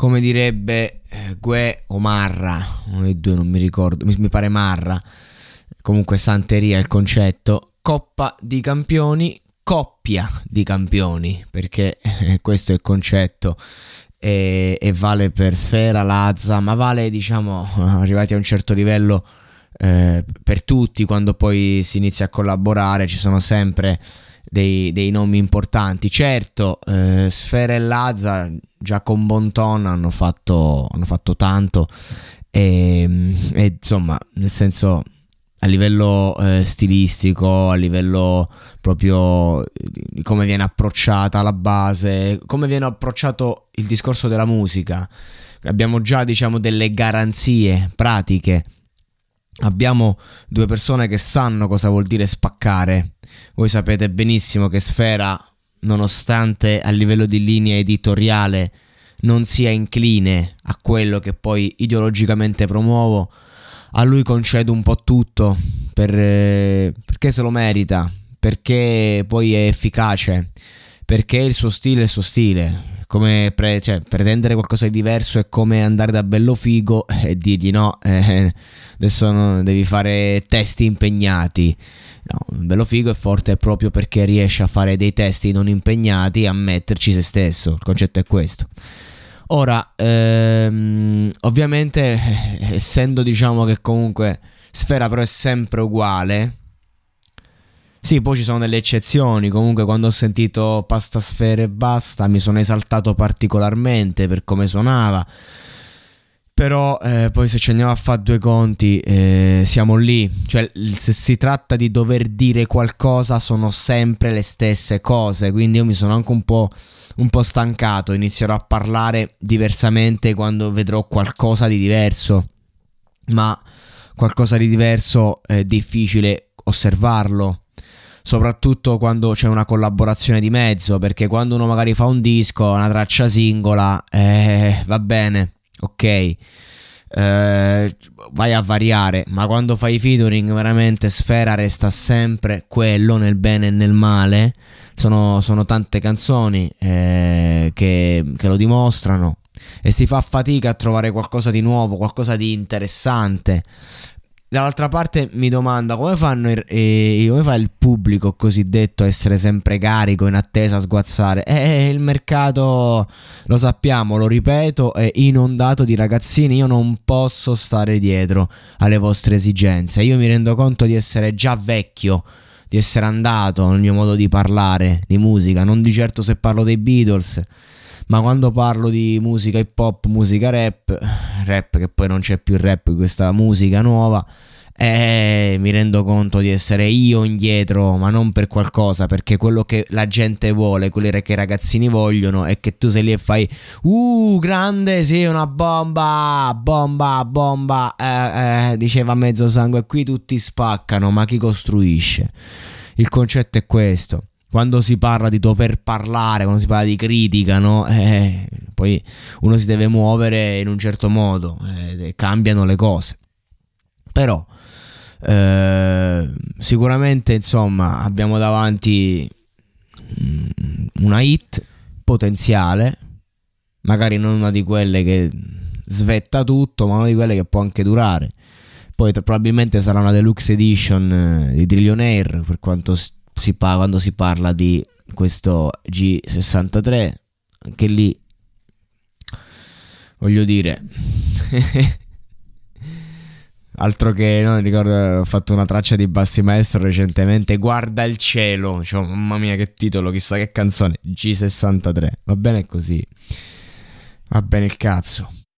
come direbbe eh, Gue o Marra, uno dei due non mi ricordo, mi, mi pare Marra, comunque Santeria il concetto, Coppa di Campioni, coppia di campioni, perché eh, questo è il concetto. E, e, vale per Sfera, Lazza, ma vale diciamo arrivati a un certo livello eh, per tutti. Quando poi si inizia a collaborare ci sono sempre dei, dei nomi importanti. Certo, eh, Sfera e Lazza già con Bonton hanno fatto, hanno fatto tanto e, e, insomma, nel senso a livello eh, stilistico, a livello proprio di come viene approcciata la base, come viene approcciato il discorso della musica. Abbiamo già, diciamo, delle garanzie pratiche. Abbiamo due persone che sanno cosa vuol dire spaccare voi sapete benissimo che Sfera, nonostante a livello di linea editoriale non sia incline a quello che poi ideologicamente promuovo, a lui concedo un po' tutto per, eh, perché se lo merita, perché poi è efficace, perché il suo stile è il suo stile. Come pre- cioè, pretendere qualcosa di diverso è come andare da bello figo e dirgli no, eh, adesso no, devi fare testi impegnati. No, bello figo è forte proprio perché riesce a fare dei testi non impegnati e a metterci se stesso. Il concetto è questo. Ora, ehm, ovviamente, essendo diciamo che comunque Sfera però è sempre uguale. Sì, poi ci sono delle eccezioni. Comunque, quando ho sentito Pasta Sfera e basta, mi sono esaltato particolarmente per come suonava. Però eh, poi se ci andiamo a fare due conti eh, siamo lì, cioè se si tratta di dover dire qualcosa sono sempre le stesse cose, quindi io mi sono anche un po', un po stancato, inizierò a parlare diversamente quando vedrò qualcosa di diverso, ma qualcosa di diverso è difficile osservarlo, soprattutto quando c'è una collaborazione di mezzo, perché quando uno magari fa un disco, una traccia singola, eh, va bene ok, eh, vai a variare, ma quando fai featuring veramente Sfera resta sempre quello nel bene e nel male. Sono, sono tante canzoni eh, che, che lo dimostrano e si fa fatica a trovare qualcosa di nuovo, qualcosa di interessante. Dall'altra parte mi domanda come fanno i, eh, come fa il pubblico cosiddetto a essere sempre carico in attesa a sguazzare? Eh, il mercato lo sappiamo, lo ripeto, è inondato di ragazzini. Io non posso stare dietro alle vostre esigenze. Io mi rendo conto di essere già vecchio, di essere andato nel mio modo di parlare di musica. Non di certo se parlo dei Beatles ma quando parlo di musica hip hop, musica rap, rap che poi non c'è più rap, questa musica nuova, eh, mi rendo conto di essere io indietro, ma non per qualcosa, perché quello che la gente vuole, quello che i ragazzini vogliono, è che tu sei lì e fai, uh, grande, sì, una bomba, bomba, bomba, eh, eh, diceva mezzo sangue, qui tutti spaccano, ma chi costruisce? Il concetto è questo quando si parla di dover parlare, quando si parla di critica, no? Eh, poi uno si deve muovere in un certo modo, eh, cambiano le cose. Però eh, sicuramente, insomma, abbiamo davanti mm, una hit potenziale, magari non una di quelle che svetta tutto, ma una di quelle che può anche durare. Poi probabilmente sarà una deluxe edition eh, di Trillionaire per quanto si pa- quando si parla di questo G63, anche lì voglio dire altro che no, ricordo ho fatto una traccia di Bassi Maestro recentemente guarda il cielo cioè, mamma mia che titolo chissà che canzone G63 va bene così va bene il cazzo